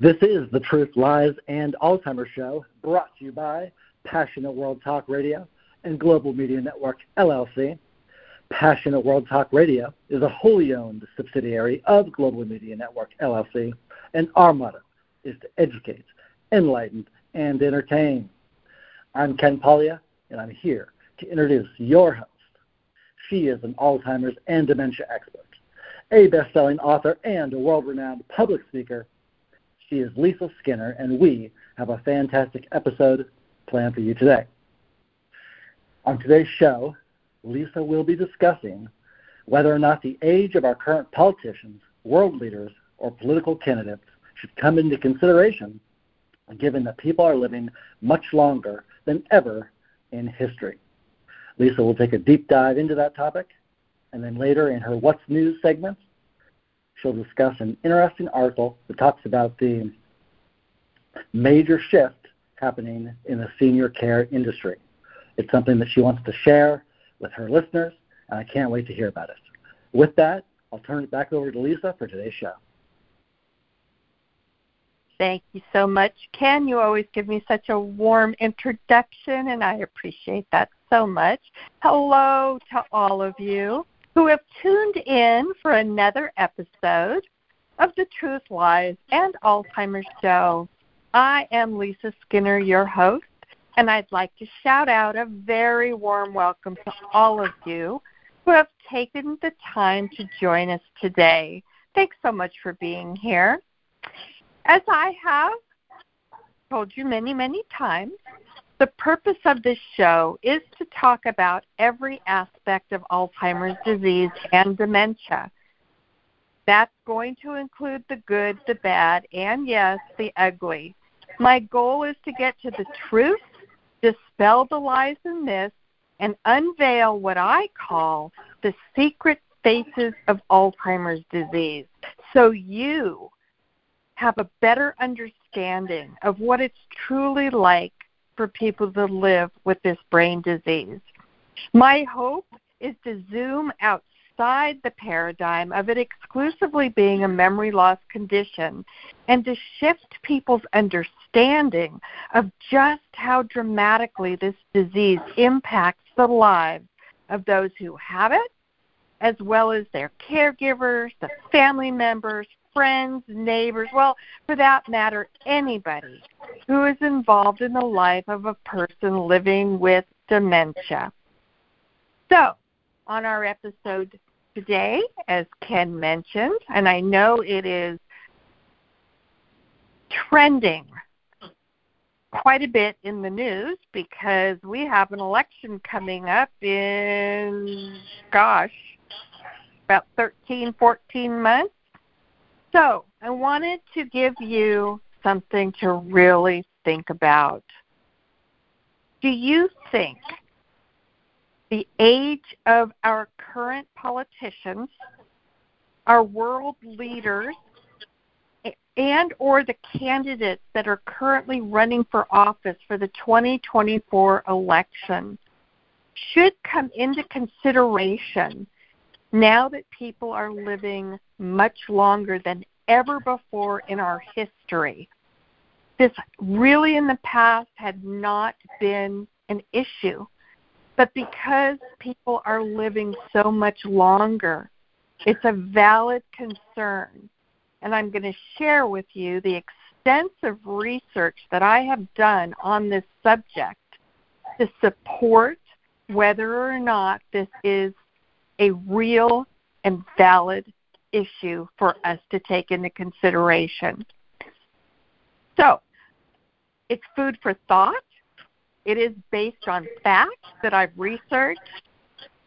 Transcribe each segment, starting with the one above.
This is the Truth, Lies, and Alzheimer's Show, brought to you by Passionate World Talk Radio and Global Media Network, LLC. Passionate World Talk Radio is a wholly owned subsidiary of Global Media Network, LLC, and our motto is to educate, enlighten, and entertain. I'm Ken Pollia, and I'm here to introduce your host. She is an Alzheimer's and dementia expert, a best-selling author, and a world-renowned public speaker she is Lisa Skinner, and we have a fantastic episode planned for you today. On today's show, Lisa will be discussing whether or not the age of our current politicians, world leaders, or political candidates should come into consideration given that people are living much longer than ever in history. Lisa will take a deep dive into that topic, and then later in her What's News segment, she'll discuss an interesting article that talks about the major shift happening in the senior care industry. It's something that she wants to share with her listeners, and I can't wait to hear about it. With that, I'll turn it back over to Lisa for today's show. Thank you so much, Ken. You always give me such a warm introduction, and I appreciate that so much. Hello to all of you who have tuned in for another episode of the Truth, Lies, and Alzheimer's Show. I am Lisa Skinner, your host, and I'd like to shout out a very warm welcome to all of you who have taken the time to join us today. Thanks so much for being here. As I have told you many, many times, the purpose of this show is to talk about every aspect of Alzheimer's disease and dementia. That's going to include the good, the bad, and yes, the ugly. My goal is to get to the truth, dispel the lies and myths, and unveil what I call the secret faces of Alzheimer's disease so you have a better understanding of what it's truly like for people to live with this brain disease. My hope is to zoom outside the paradigm of it exclusively being a memory loss condition and to shift people's understanding of just how dramatically this disease impacts the lives of those who have it, as well as their caregivers, the family members, friends, neighbors, well, for that matter, anybody who is involved in the life of a person living with dementia. So, on our episode today, as Ken mentioned, and I know it is trending quite a bit in the news because we have an election coming up in, gosh, about 13, 14 months. So I wanted to give you something to really think about. Do you think the age of our current politicians, our world leaders, and or the candidates that are currently running for office for the 2024 election should come into consideration now that people are living much longer than ever before in our history. This really in the past had not been an issue. But because people are living so much longer, it's a valid concern. And I'm going to share with you the extensive research that I have done on this subject to support whether or not this is a real and valid issue for us to take into consideration. So, it's food for thought. It is based on facts that I've researched.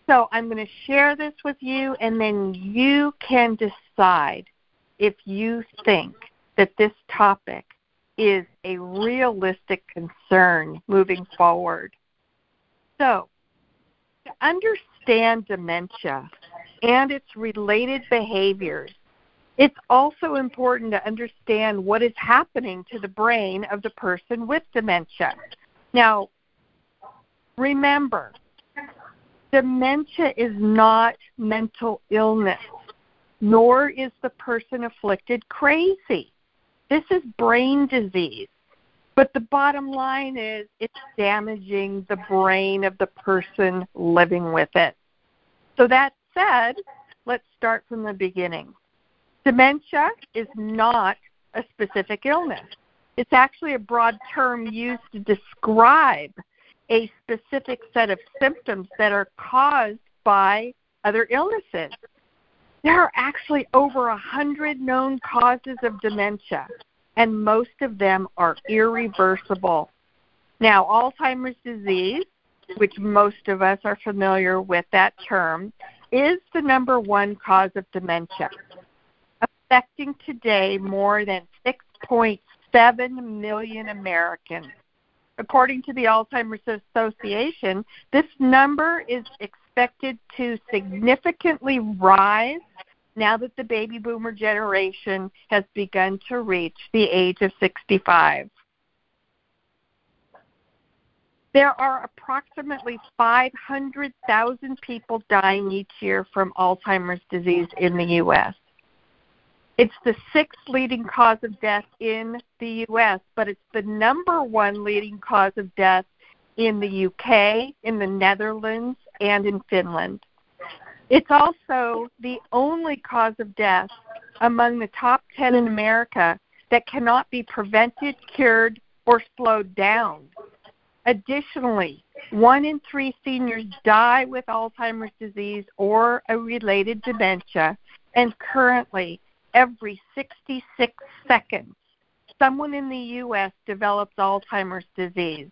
So, I'm going to share this with you, and then you can decide if you think that this topic is a realistic concern moving forward. So, to understand dementia and its related behaviors, it's also important to understand what is happening to the brain of the person with dementia. Now, remember, dementia is not mental illness, nor is the person afflicted crazy. This is brain disease. But the bottom line is it's damaging the brain of the person living with it. So, that said, let's start from the beginning. Dementia is not a specific illness. It's actually a broad term used to describe a specific set of symptoms that are caused by other illnesses. There are actually over a hundred known causes of dementia, and most of them are irreversible. Now, Alzheimer's disease, which most of us are familiar with that term, is the number one cause of dementia, affecting today more than 6.7 million Americans. According to the Alzheimer's Association, this number is expected to significantly rise now that the baby boomer generation has begun to reach the age of 65. There are approximately 500,000 people dying each year from Alzheimer's disease in the U.S. It's the sixth leading cause of death in the U.S., but it's the number one leading cause of death in the UK, in the Netherlands, and in Finland. It's also the only cause of death among the top 10 in America that cannot be prevented, cured, or slowed down. Additionally, one in three seniors die with Alzheimer's disease or a related dementia, and currently every 66 seconds, someone in the U.S. develops Alzheimer's disease.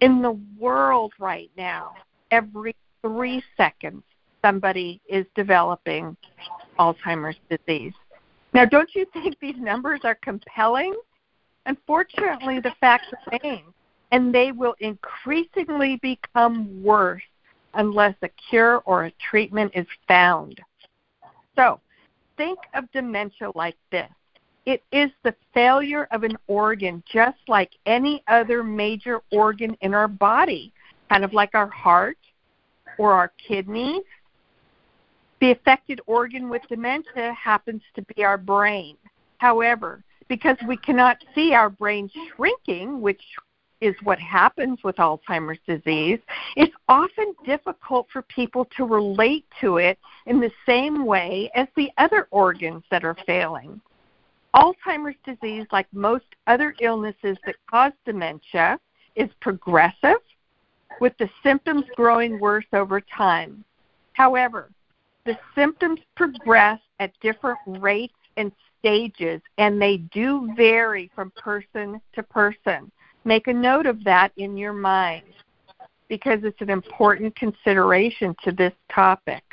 In the world right now, every three seconds, somebody is developing Alzheimer's disease. Now, don't you think these numbers are compelling? Unfortunately, the facts remain, and they will increasingly become worse unless a cure or a treatment is found. So, think of dementia like this it is the failure of an organ, just like any other major organ in our body, kind of like our heart or our kidneys. The affected organ with dementia happens to be our brain. However, because we cannot see our brain shrinking, which is what happens with Alzheimer's disease, it's often difficult for people to relate to it in the same way as the other organs that are failing. Alzheimer's disease, like most other illnesses that cause dementia, is progressive, with the symptoms growing worse over time. However, the symptoms progress at different rates and stages, and they do vary from person to person. Make a note of that in your mind because it's an important consideration to this topic.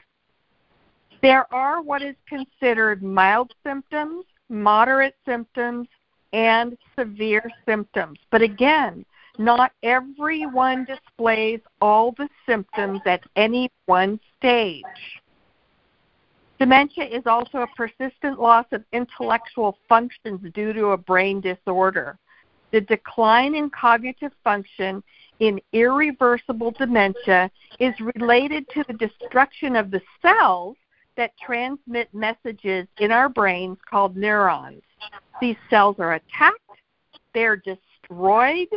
There are what is considered mild symptoms, moderate symptoms, and severe symptoms. But again, not everyone displays all the symptoms at any one stage. Dementia is also a persistent loss of intellectual functions due to a brain disorder. The decline in cognitive function in irreversible dementia is related to the destruction of the cells that transmit messages in our brains called neurons. These cells are attacked, they're destroyed,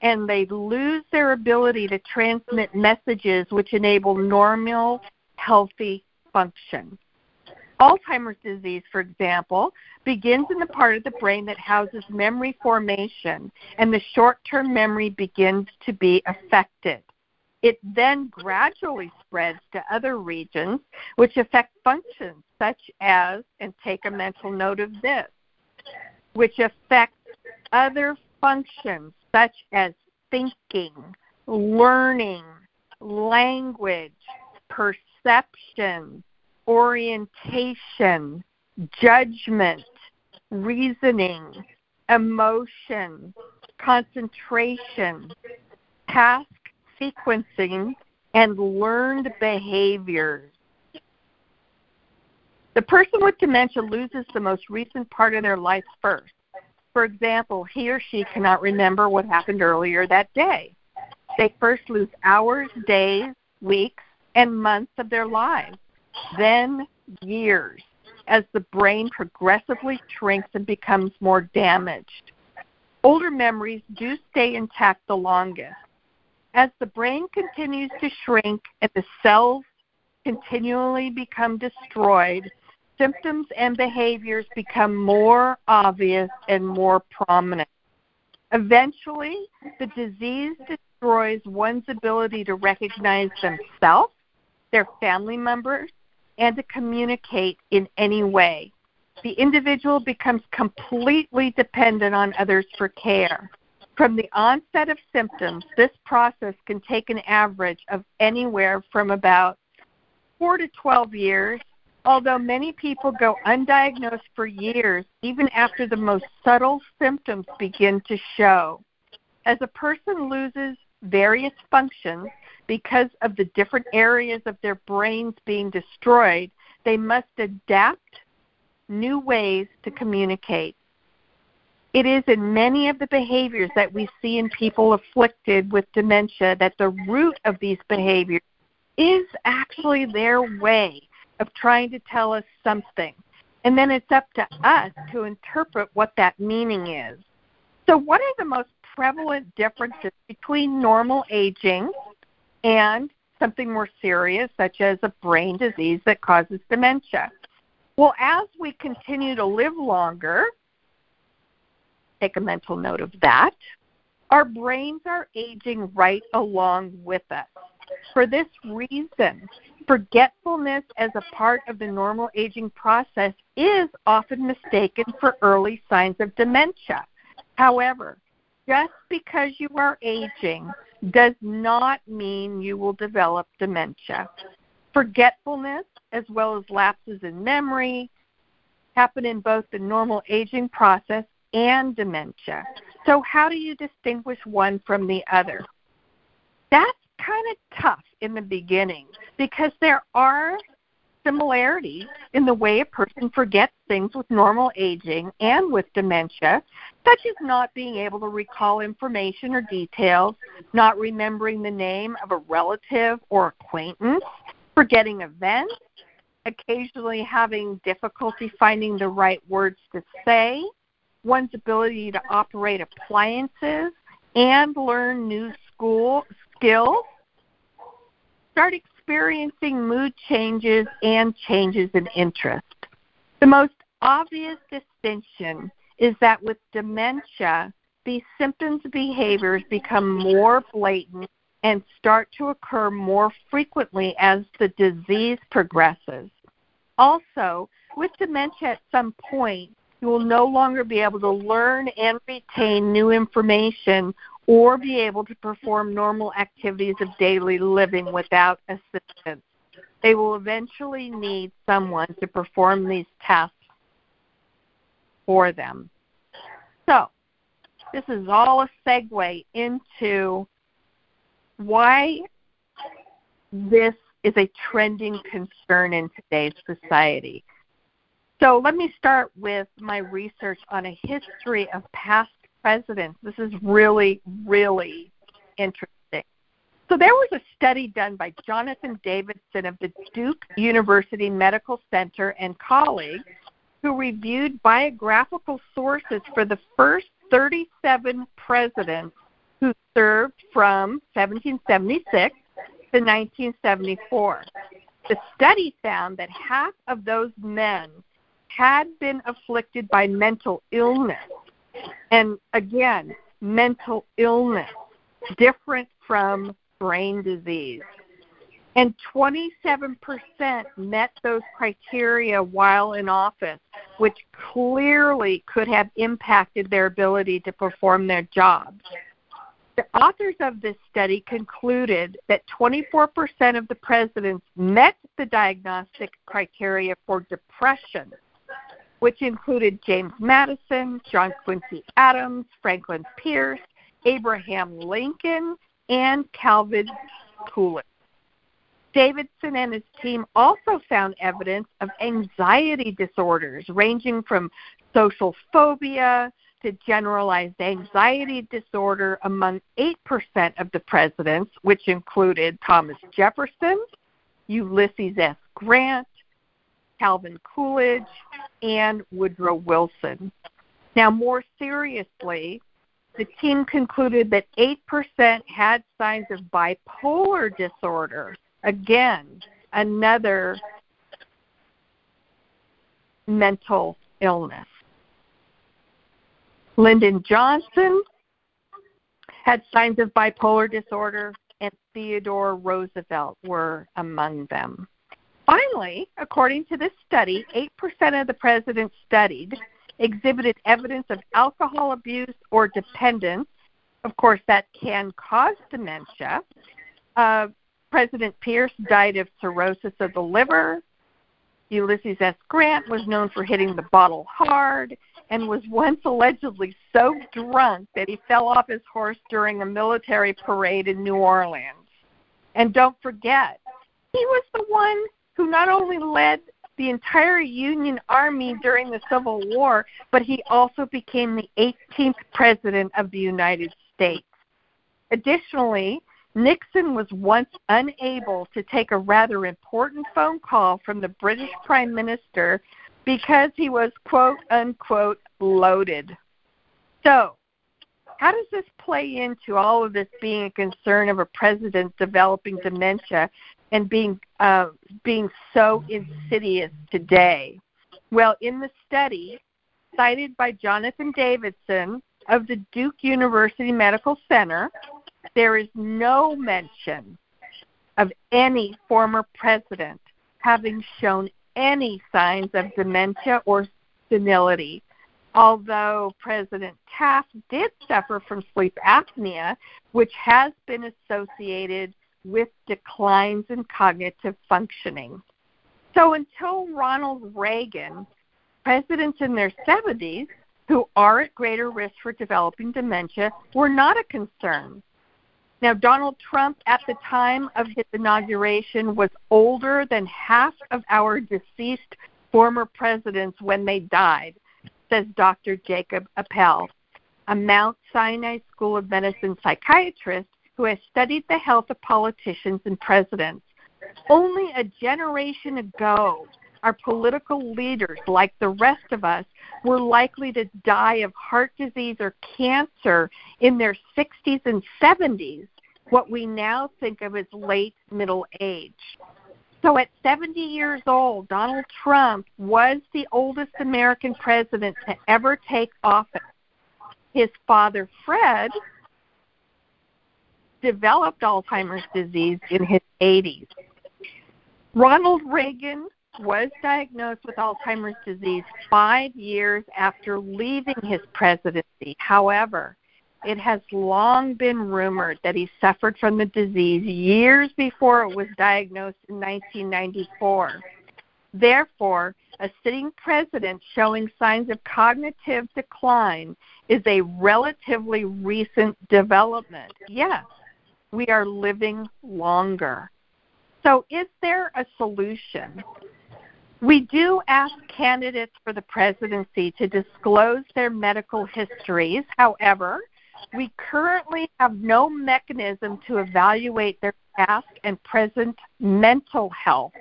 and they lose their ability to transmit messages which enable normal, healthy function. Alzheimer's disease, for example, begins in the part of the brain that houses memory formation, and the short term memory begins to be affected. It then gradually spreads to other regions, which affect functions such as, and take a mental note of this, which affect other functions such as thinking, learning, language, perception, orientation, judgment, reasoning, emotion, concentration, task sequencing, and learned behaviors. The person with dementia loses the most recent part of their life first. For example, he or she cannot remember what happened earlier that day. They first lose hours, days, weeks, and months of their lives, then years. as the brain progressively shrinks and becomes more damaged. Older memories do stay intact the longest. As the brain continues to shrink and the cells continually become destroyed, symptoms and behaviors become more obvious and more prominent. Eventually, the disease destroys one's ability to recognize themselves, their family members, and to communicate in any way. The individual becomes completely dependent on others for care. From the onset of symptoms, this process can take an average of anywhere from about 4 to 12 years, although many people go undiagnosed for years even after the most subtle symptoms begin to show. As a person loses various functions because of the different areas of their brains being destroyed, they must adapt new ways to communicate. It is in many of the behaviors that we see in people afflicted with dementia that the root of these behaviors is actually their way of trying to tell us something. And then it's up to us to interpret what that meaning is. So, what are the most prevalent differences between normal aging and something more serious, such as a brain disease that causes dementia? Well, as we continue to live longer, take a mental note of that. Our brains are aging right along with us. For this reason, forgetfulness as a part of the normal aging process is often mistaken for early signs of dementia. However, just because you are aging does not mean you will develop dementia. Forgetfulness, as well as lapses in memory, happen in both the normal aging process and dementia. So, how do you distinguish one from the other? That's kind of tough in the beginning because there are similarities in the way a person forgets things with normal aging and with dementia, such as not being able to recall information or details, not remembering the name of a relative or acquaintance, forgetting events, occasionally having difficulty finding the right words to say, one's ability to operate appliances and learn new school skills, start experiencing mood changes and changes in interest. The most obvious distinction is that with dementia, these symptoms and behaviors become more blatant and start to occur more frequently as the disease progresses. Also, with dementia at some point, you will no longer be able to learn and retain new information or be able to perform normal activities of daily living without assistance. They will eventually need someone to perform these tasks for them. So, this is all a segue into why this is a trending concern in today's society. So let me start with my research on a history of past presidents. This is really, really interesting. So there was a study done by Jonathan Davidson of the Duke University Medical Center and colleagues who reviewed biographical sources for the first 37 presidents who served from 1776 to 1974. The study found that half of those men had been afflicted by mental illness. And again, mental illness, different from brain disease. And 27% met those criteria while in office, which clearly could have impacted their ability to perform their jobs. The authors of this study concluded that 24% of the presidents met the diagnostic criteria for depression which included James Madison, John Quincy Adams, Franklin Pierce, Abraham Lincoln, and Calvin Coolidge. Davidson and his team also found evidence of anxiety disorders ranging from social phobia to generalized anxiety disorder among 8% of the presidents, which included Thomas Jefferson, Ulysses S. Grant, Calvin Coolidge, and Woodrow Wilson. Now, more seriously, the team concluded that 8% had signs of bipolar disorder. Again, another mental illness. Lyndon Johnson had signs of bipolar disorder, and Theodore Roosevelt were among them. Finally, according to this study, 8% of the presidents studied exhibited evidence of alcohol abuse or dependence. Of course, that can cause dementia. Uh, President Pierce died of cirrhosis of the liver. Ulysses S. Grant was known for hitting the bottle hard and was once allegedly so drunk that he fell off his horse during a military parade in New Orleans. And don't forget, he was the one who not only led the entire Union Army during the Civil War, but he also became the 18th President of the United States. Additionally, Nixon was once unable to take a rather important phone call from the British Prime Minister because he was quote unquote loaded. So, how does this play into all of this being a concern of a president developing dementia and being uh, being so insidious today? Well, in the study cited by Jonathan Davidson of the Duke University Medical Center, there is no mention of any former president having shown any signs of dementia or senility. Although President Taft did suffer from sleep apnea, which has been associated with declines in cognitive functioning. So until Ronald Reagan, presidents in their 70s who are at greater risk for developing dementia were not a concern. Now, Donald Trump, at the time of his inauguration, was older than half of our deceased former presidents when they died, says Dr. Jacob Appel, a Mount Sinai School of Medicine psychiatrist who has studied the health of politicians and presidents. Only a generation ago, our political leaders, like the rest of us, were likely to die of heart disease or cancer in their 60s and 70s, what we now think of as late middle age. So at 70 years old, Donald Trump was the oldest American president to ever take office. His father, Fred, developed Alzheimer's disease in his 80s. Ronald Reagan was diagnosed with Alzheimer's disease five years after leaving his presidency. However, it has long been rumored that he suffered from the disease years before it was diagnosed in 1994. Therefore, a sitting president showing signs of cognitive decline is a relatively recent development. Yes, we are living longer. So, is there a solution? We do ask candidates for the presidency to disclose their medical histories. However, we currently have no mechanism to evaluate their past and present mental health.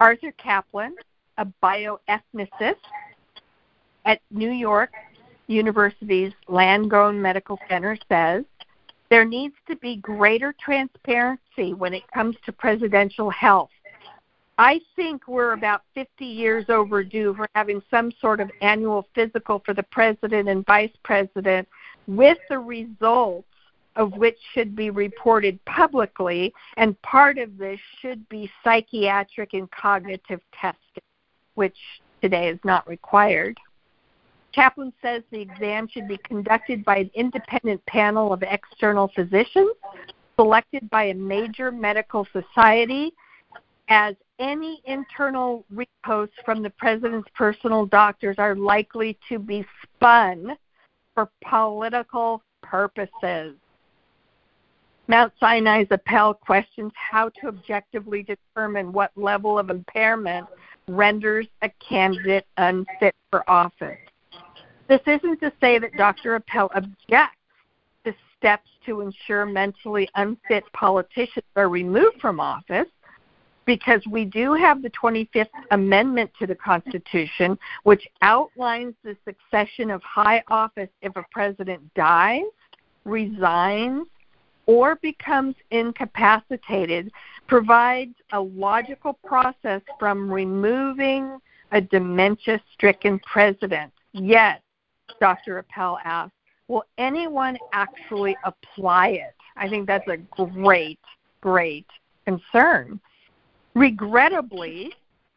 Arthur Caplan, a bioethicist at New York University's Langone Medical Center, says there needs to be greater transparency when it comes to presidential health. I think we're about 50 years overdue for having some sort of annual physical for the president and vice president with the results of which should be reported publicly, and part of this should be psychiatric and cognitive testing, which today is not required. Caplan says the exam should be conducted by an independent panel of external physicians selected by a major medical society as any internal reposts from the president's personal doctors are likely to be spun for political purposes. Mount Sinai's Appel questions how to objectively determine what level of impairment renders a candidate unfit for office. This isn't to say that Dr. Appel objects to steps to ensure mentally unfit politicians are removed from office. because we do have the 25th Amendment to the Constitution, which outlines the succession of high office if a president dies, resigns, or becomes incapacitated, provides a logical process from removing a dementia stricken president. Yet, Dr. Appel asked, will anyone actually apply it? I think that's a great, great concern. Regrettably,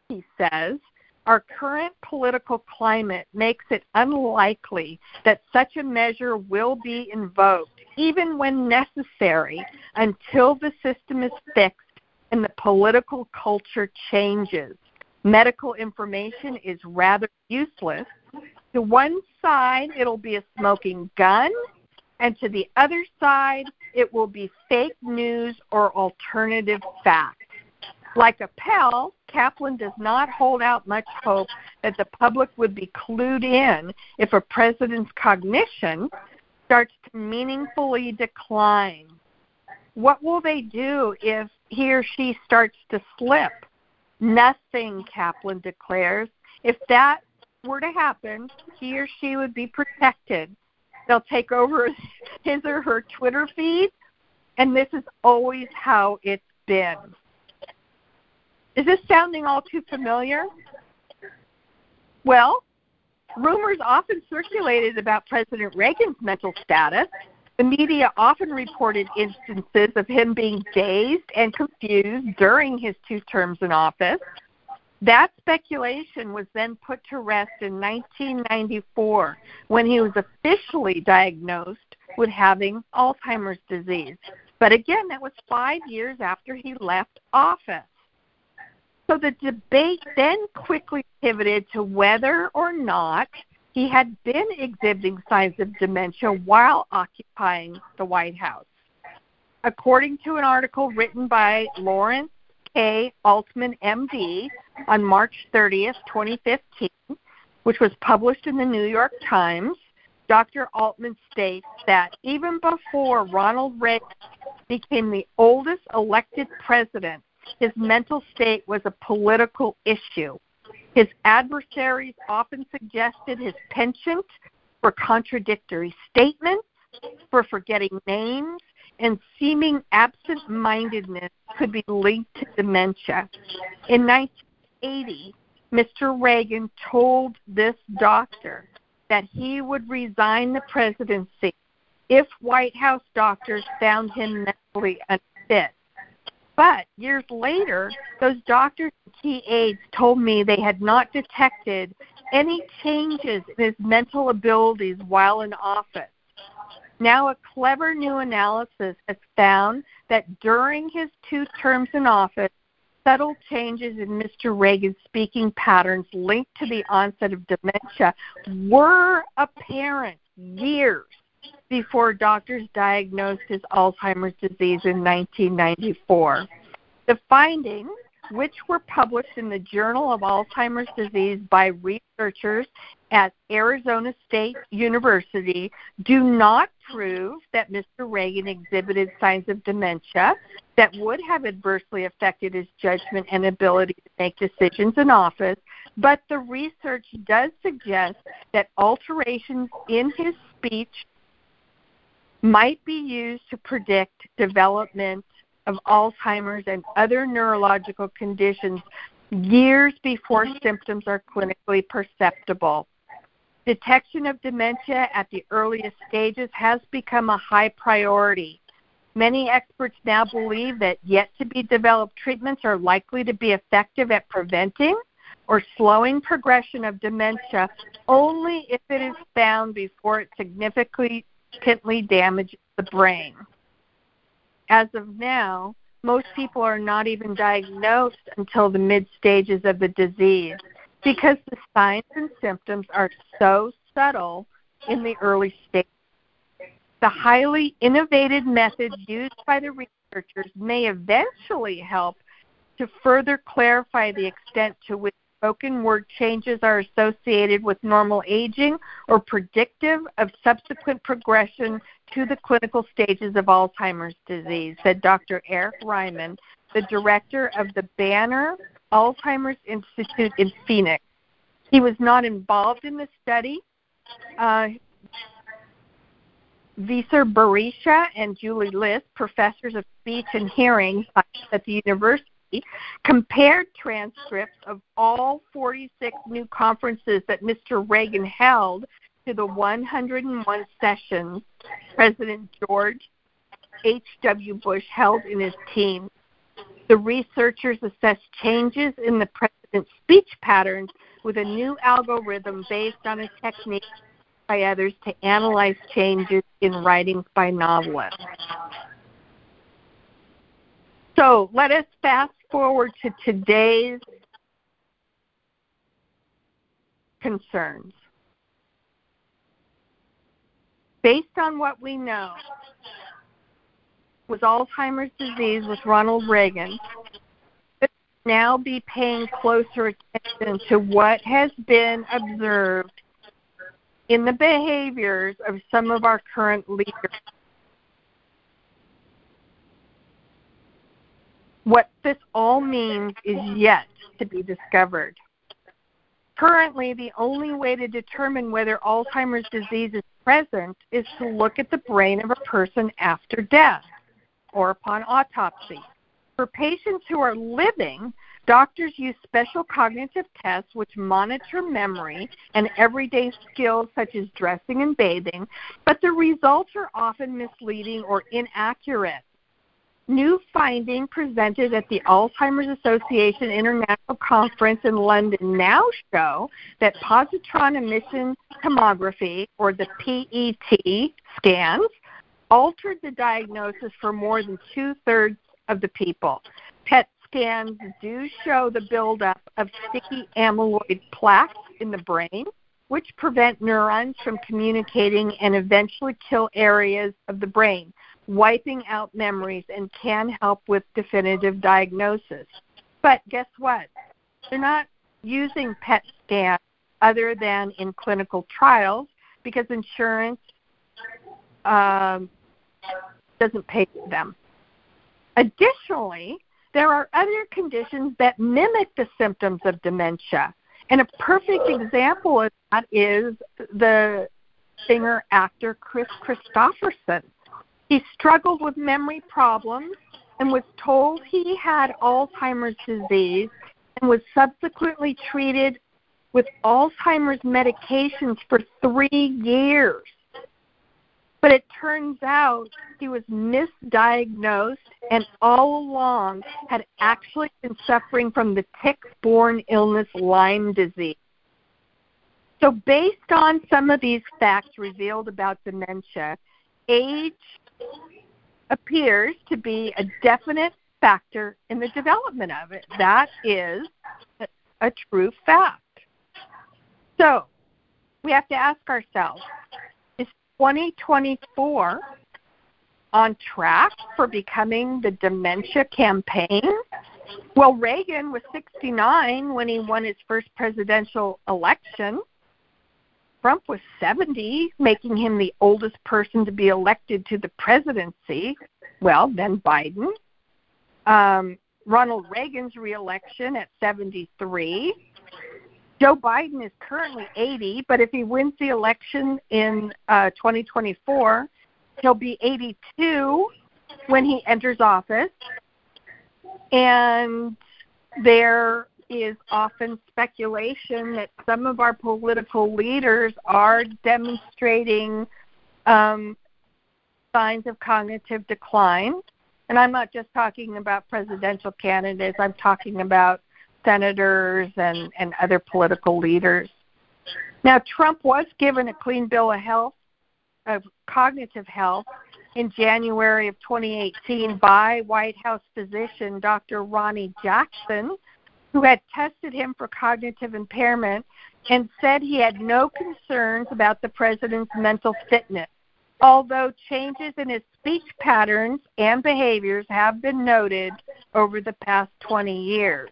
he says, our current political climate makes it unlikely that such a measure will be invoked, even when necessary, until the system is fixed and the political culture changes. Medical information is rather useless. To one side, it'll be a smoking gun, and to the other side, it will be fake news or alternative facts. Like Appel, Caplan does not hold out much hope that the public would be clued in if a president's cognition starts to meaningfully decline. What will they do if he or she starts to slip? Nothing, Caplan declares. If that were to happen, he or she would be protected. They'll take over his or her Twitter feed, and this is always how it's been. Is this sounding all too familiar? Well, rumors often circulated about President Reagan's mental status. The media often reported instances of him being dazed and confused during his two terms in office. That speculation was then put to rest in 1994 when he was officially diagnosed with having Alzheimer's disease. But again, that was five years after he left office. So the debate then quickly pivoted to whether or not he had been exhibiting signs of dementia while occupying the White House. According to an article written by Lawrence K. Altman, MD, on March 30th, 2015, which was published in the New York Times, Dr. Altman states that even before Ronald Reagan became the oldest elected president his mental state was a political issue. His adversaries often suggested his penchant for contradictory statements, for forgetting names, and seeming absent mindedness could be linked to dementia. In 1980, Mr. Reagan told this doctor that he would resign the presidency if White House doctors found him mentally unfit. But years later, those doctors and key aides told me they had not detected any changes in his mental abilities while in office. Now, a clever new analysis has found that during his two terms in office, subtle changes in Mr. Reagan's speaking patterns linked to the onset of dementia were apparent years before doctors diagnosed his Alzheimer's disease in 1994. The findings, which were published in the Journal of Alzheimer's Disease by researchers at Arizona State University, do not prove that Mr. Reagan exhibited signs of dementia that would have adversely affected his judgment and ability to make decisions in office, but the research does suggest that alterations in his speech might be used to predict development of Alzheimer's and other neurological conditions years before symptoms are clinically perceptible. Detection of dementia at the earliest stages has become a high priority. Many experts now believe that yet to be developed treatments are likely to be effective at preventing or slowing progression of dementia only if it is found before it significantly damages the brain. As of now, most people are not even diagnosed until the mid stages of the disease because the signs and symptoms are so subtle in the early stages. The highly innovative methods used by the researchers may eventually help to further clarify the extent to which spoken word changes are associated with normal aging or predictive of subsequent progression to the clinical stages of Alzheimer's disease, said Dr. Eric Reiman, the director of the Banner Alzheimer's Institute in Phoenix. He was not involved in the study. Uh, Visar Berisha and Julie Liss, professors of speech and hearing at the university, compared transcripts of all 46 new conferences that Mr. Reagan held to the 101 sessions President George H.W. Bush held in his team. The researchers assessed changes in the president's speech patterns with a new algorithm based on a technique by others to analyze changes in writings by novelists. So let us fast forward to today's concerns. Based on what we know, with Alzheimer's disease with Ronald Reagan, now be paying closer attention to what has been observed in the behaviors of some of our current leaders. What this all means is yet to be discovered. Currently, the only way to determine whether Alzheimer's disease is present is to look at the brain of a person after death or upon autopsy. For patients who are living, doctors use special cognitive tests which monitor memory and everyday skills such as dressing and bathing, but the results are often misleading or inaccurate. New findings presented at the Alzheimer's Association International Conference in London now show that positron emission tomography, or the PET scans, altered the diagnosis for more than two thirds of the people. PET scans do show the buildup of sticky amyloid plaques in the brain, which prevent neurons from communicating and eventually kill areas of the brain wiping out memories and can help with definitive diagnosis. But guess what? They're not using PET scans other than in clinical trials because insurance um, doesn't pay for them. Additionally, there are other conditions that mimic the symptoms of dementia. And a perfect example of that is the singer actor Kris Kristofferson. He struggled with memory problems and was told he had Alzheimer's disease and was subsequently treated with Alzheimer's medications for three years. But it turns out he was misdiagnosed and all along had actually been suffering from the tick borne illness Lyme disease. So, based on some of these facts revealed about dementia, age appears to be a definite factor in the development of it. That is a true fact. So we have to ask ourselves is 2024 on track for becoming the dementia campaign? Well, Reagan was 69 when he won his first presidential election. Trump was 70, making him the oldest person to be elected to the presidency. Well, then Biden. Um, Ronald Reagan's reelection at 73. Joe Biden is currently 80, but if he wins the election in uh, 2024, he'll be 82 when he enters office. And there is often speculation that some of our political leaders are demonstrating um, signs of cognitive decline. And I'm not just talking about presidential candidates, I'm talking about senators and, and other political leaders. Now, Trump was given a clean bill of health, of cognitive health, in January of 2018 by White House physician Dr. Ronny Jackson, who had tested him for cognitive impairment and said he had no concerns about the president's mental fitness. Although changes in his speech patterns and behaviors have been noted over the past 20 years.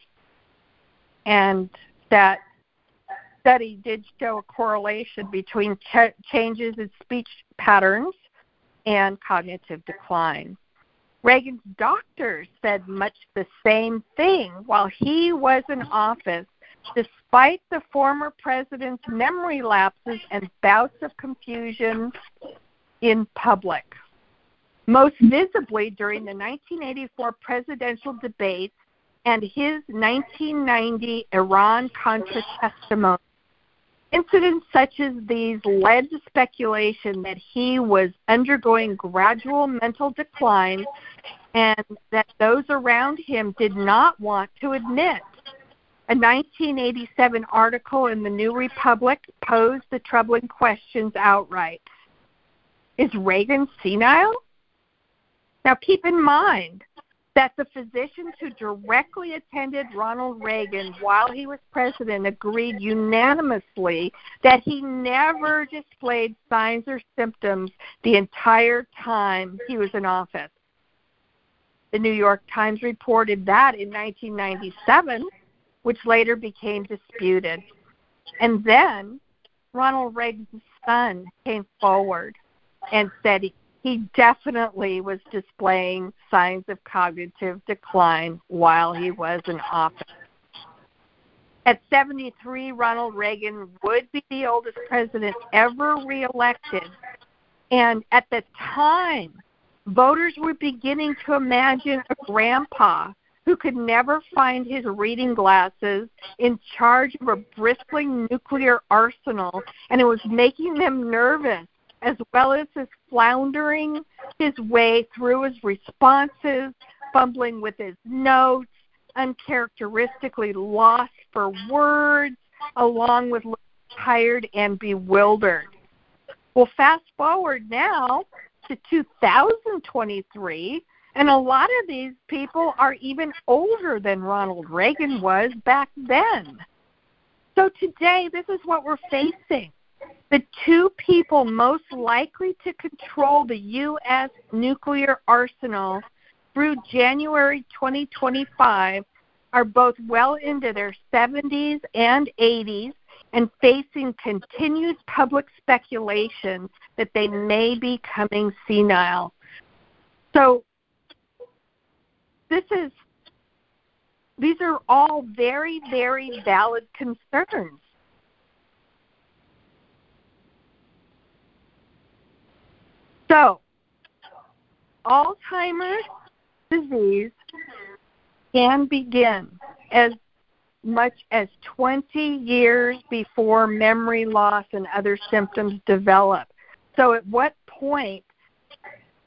And that study did show a correlation between ch- changes in speech patterns and cognitive decline. Reagan's doctors said much the same thing while he was in office, despite the former president's memory lapses and bouts of confusion in public. Most visibly during the 1984 presidential debates and his 1990 Iran Contra testimony. Incidents such as these led to speculation that he was undergoing gradual mental decline and that those around him did not want to admit. A 1987 article in the New Republic posed the troubling questions outright. Is Reagan senile? Now keep in mind that the physicians who directly attended Ronald Reagan while he was president agreed unanimously that he never displayed signs or symptoms the entire time he was in office. The New York Times reported that in 1997, which later became disputed. And then Ronald Reagan's son came forward and said he definitely was displaying signs of cognitive decline while he was in office. At 73, Ronald Reagan would be the oldest president ever reelected. And at the time, voters were beginning to imagine a grandpa who could never find his reading glasses in charge of a bristling nuclear arsenal, and it was making them nervous as well as his floundering his way through his responses, fumbling with his notes, uncharacteristically lost for words, along with tired and bewildered. Well, fast forward now to 2023, and a lot of these people are even older than Ronald Reagan was back then. So today, this is what we're facing. The two people most likely to control the U.S. nuclear arsenal through January 2025 are both well into their 70s and 80s and facing continued public speculation that they may be coming senile. So this is these are all very, very valid concerns. So, Alzheimer's disease can begin as much as 20 years before memory loss and other symptoms develop. So, at what point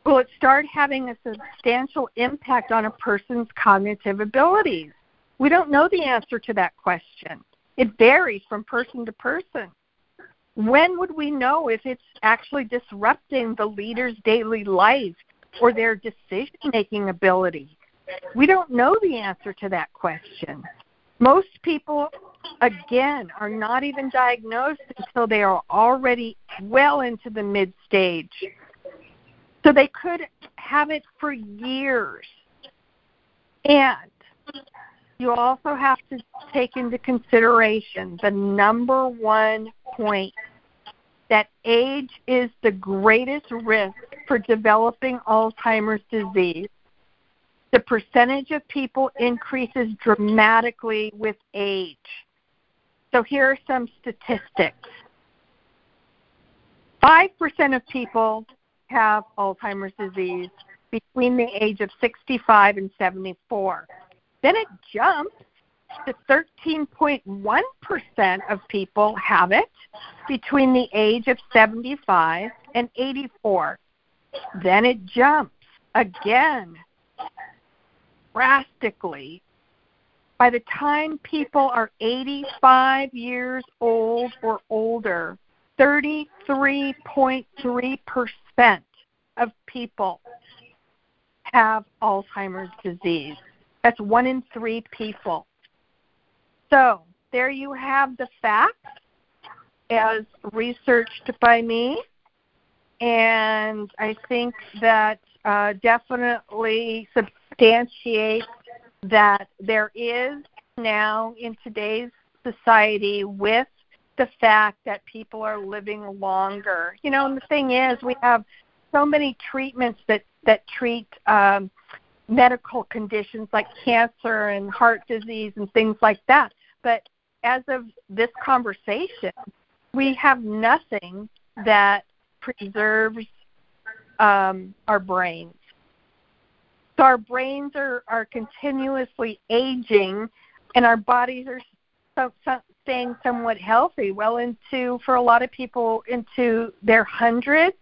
will it start having a substantial impact on a person's cognitive abilities? We don't know the answer to that question. It varies from person to person. When would we know if it's actually disrupting the leader's daily life or their decision making ability? We don't know the answer to that question. Most people, again, are not even diagnosed until they are already well into the mid stage. So they could have it for years. And you also have to take into consideration the number one point that age is the greatest risk for developing Alzheimer's disease. The percentage of people increases dramatically with age. So here are some statistics 5% of people have Alzheimer's disease between the age of 65 and 74. Then it jumps to 13.1% of people have it between the age of 75 and 84. Then it jumps again drastically. By the time people are 85 years old or older, 33.3% of people have Alzheimer's disease. That's one in three people. So there you have the facts as researched by me. And I think that uh, definitely substantiates that there is now in today's society with the fact that people are living longer. You know, and the thing is, we have so many treatments that that treat um, medical conditions like cancer and heart disease and things like that. But as of this conversation, we have nothing that preserves um, our brains. So our brains are, are continuously aging, and our bodies are so, so, staying somewhat healthy, well into, for a lot of people, into their hundreds.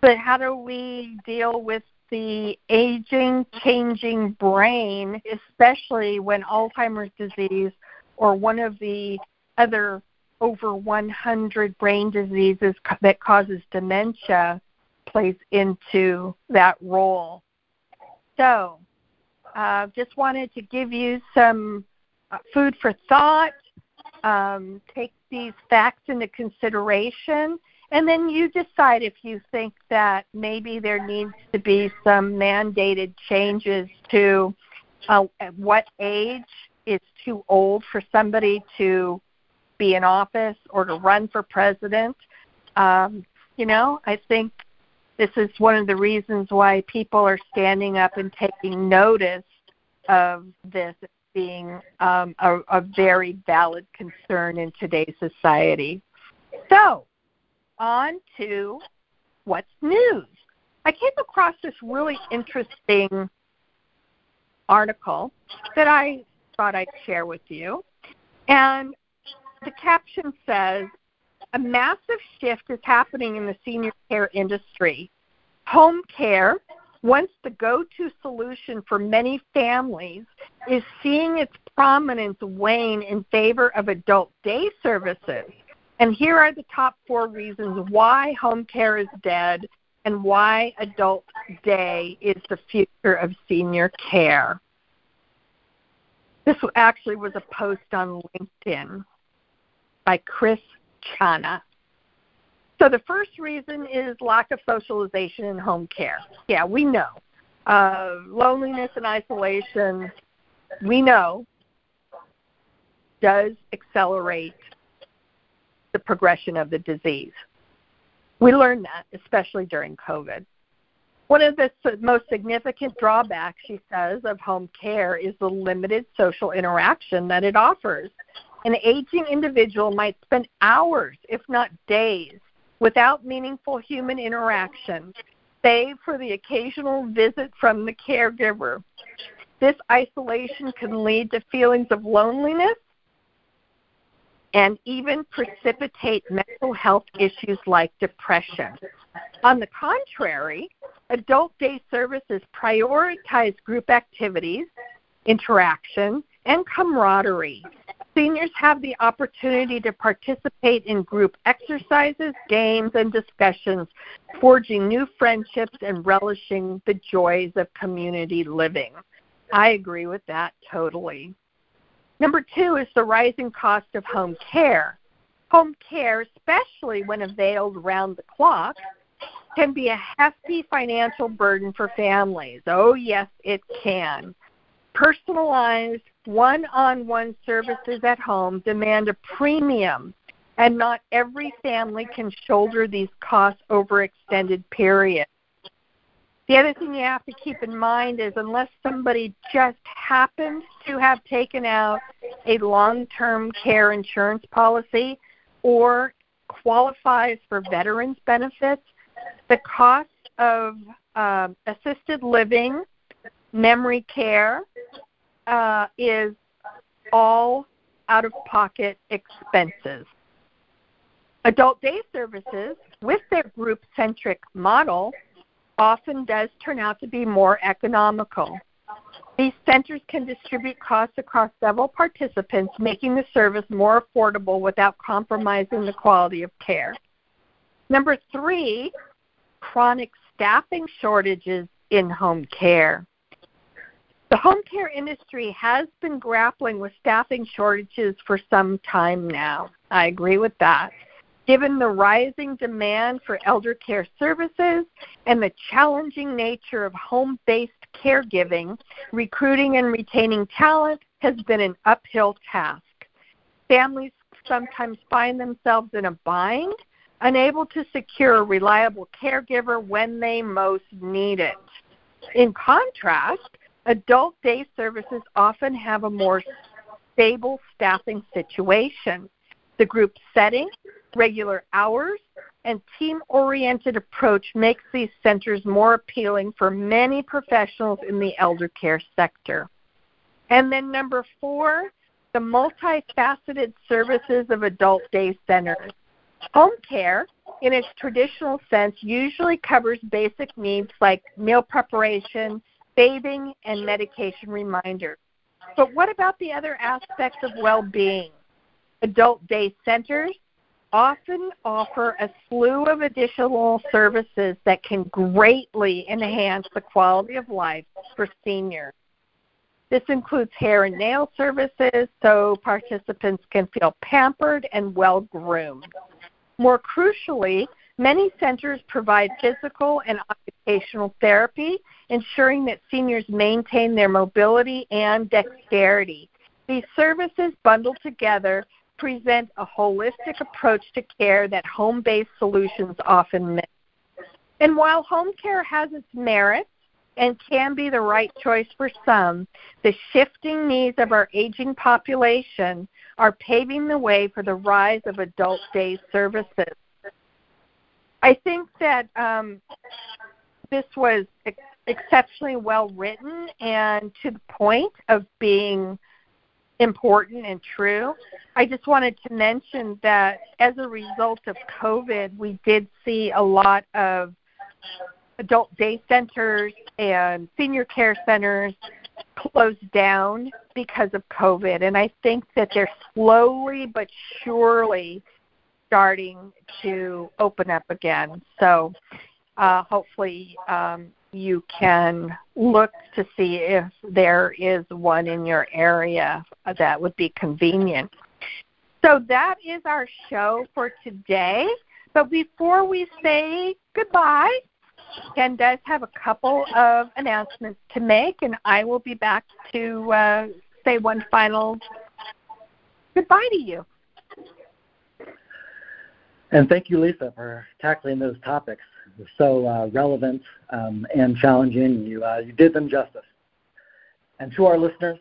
But how do we deal with the aging, changing brain, especially when Alzheimer's disease or one of the other over 100 brain diseases that causes dementia plays into that role. So, uh, just wanted to give you some uh, food for thought. Um, take these facts into consideration, and then you decide if you think that maybe there needs to be some mandated changes to uh, at what age is too old for somebody to be in office or to run for president. Um, you know, I think this is one of the reasons why people are standing up and taking notice of this being um, a, a very valid concern in today's society. So, on to what's news. I came across this really interesting article that I thought I'd share with you. And the caption says a massive shift is happening in the senior care industry. Home care, once the go to solution for many families, is seeing its prominence wane in favor of adult day services. And here are the top four reasons why home care is dead and why adult day is the future of senior care. This actually was a post on LinkedIn by Chris Chana. So the first reason is lack of socialization in home care. Yeah, we know. Uh, loneliness and isolation, we know, does accelerate the progression of the disease. We learned that, especially during COVID. One of the most significant drawbacks, she says, of home care is the limited social interaction that it offers. An aging individual might spend hours, if not days, without meaningful human interaction, save for the occasional visit from the caregiver. This isolation can lead to feelings of loneliness and even precipitate mental health issues like depression. On the contrary, adult day services prioritize group activities, interaction, and camaraderie. Seniors have the opportunity to participate in group exercises, games, and discussions, forging new friendships and relishing the joys of community living. I agree with that totally. Number two is the rising cost of home care. Home care, especially when availed round the clock, can be a hefty financial burden for families. Oh, yes, it can. Personalized one on one services at home demand a premium, and not every family can shoulder these costs over extended periods. The other thing you have to keep in mind is unless somebody just happens to have taken out a long term care insurance policy or qualifies for veterans benefits, the cost of um, assisted living, memory care, uh, is all out of pocket expenses. Adult day services, with their group centric model, often does turn out to be more economical. These centers can distribute costs across several participants, making the service more affordable without compromising the quality of care. Number three, chronic staffing shortages in home care. The home care industry has been grappling with staffing shortages for some time now. I agree with that. Given the rising demand for elder care services and the challenging nature of home based caregiving, recruiting and retaining talent has been an uphill task. Families sometimes find themselves in a bind unable to secure a reliable caregiver when they most need it. In contrast, adult day services often have a more stable staffing situation. The group setting, regular hours, and team oriented approach makes these centers more appealing for many professionals in the elder care sector. And then, number four, the multifaceted services of adult day centers. Home care, in its traditional sense, usually covers basic needs like meal preparation, bathing, and medication reminders. But what about the other aspects of well being? Adult day centers often offer a slew of additional services that can greatly enhance the quality of life for seniors. This includes hair and nail services so participants can feel pampered and well groomed. More crucially, many centers provide physical and occupational therapy, ensuring that seniors maintain their mobility and dexterity. These services bundled together present a holistic approach to care that home based solutions often miss. And while home care has its merits and can be the right choice for some, the shifting needs of our aging population are paving the way for the rise of adult day services. I think that um, this was ex- exceptionally well written and to the point of being important and true. I just wanted to mention that as a result of COVID, we did see a lot of adult day centers and senior care centers closed down because of COVID. And I think that they're slowly but surely starting to open up again. So uh, hopefully um, you can look to see if there is one in your area that would be convenient. So that is our show for today. But before we say goodbye, Ken does have a couple of announcements to make, and I will be back to uh, say one final goodbye to you. And thank you, Lisa, for tackling those topics so uh, relevant um, and challenging. You, uh, you did them justice. And to our listeners,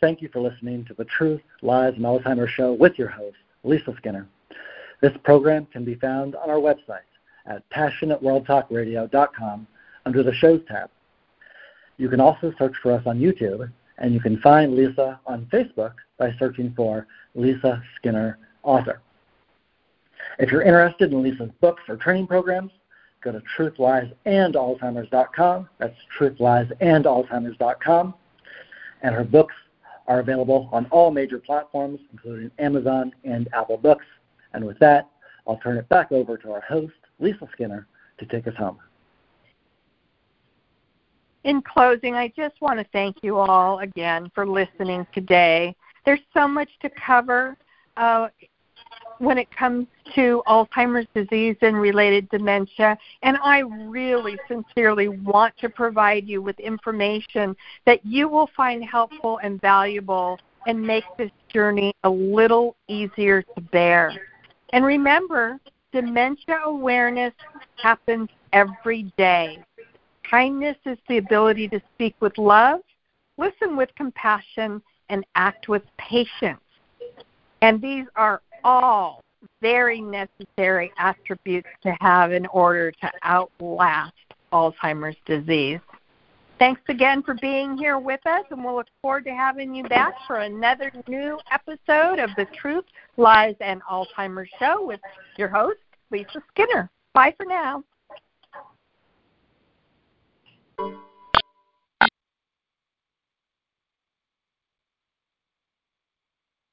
thank you for listening to the Truth, Lies, and Alzheimer's Show with your host, Lisa Skinner. This program can be found on our website at passionateworldtalkradio.com under the Shows tab. You can also search for us on YouTube, and you can find Lisa on Facebook by searching for Lisa Skinner Author. If you're interested in Lisa's books or training programs, go to truthliesandalzheimers.com. That's truthliesandalzheimers.com. And her books are available on all major platforms, including Amazon and Apple Books. And with that, I'll turn it back over to our host, Lisa Skinner, to take us home. In closing, I just want to thank you all again for listening today. There's so much to cover. Uh, when it comes to Alzheimer's disease and related dementia. And I really sincerely want to provide you with information that you will find helpful and valuable and make this journey a little easier to bear. And remember, dementia awareness happens every day. Kindness is the ability to speak with love, listen with compassion, and act with patience. And these are all very necessary attributes to have in order to outlast Alzheimer's disease. Thanks again for being here with us, and we'll look forward to having you back for another new episode of the Truth, Lies, and Alzheimer's Show with your host, Lisa Skinner. Bye for now.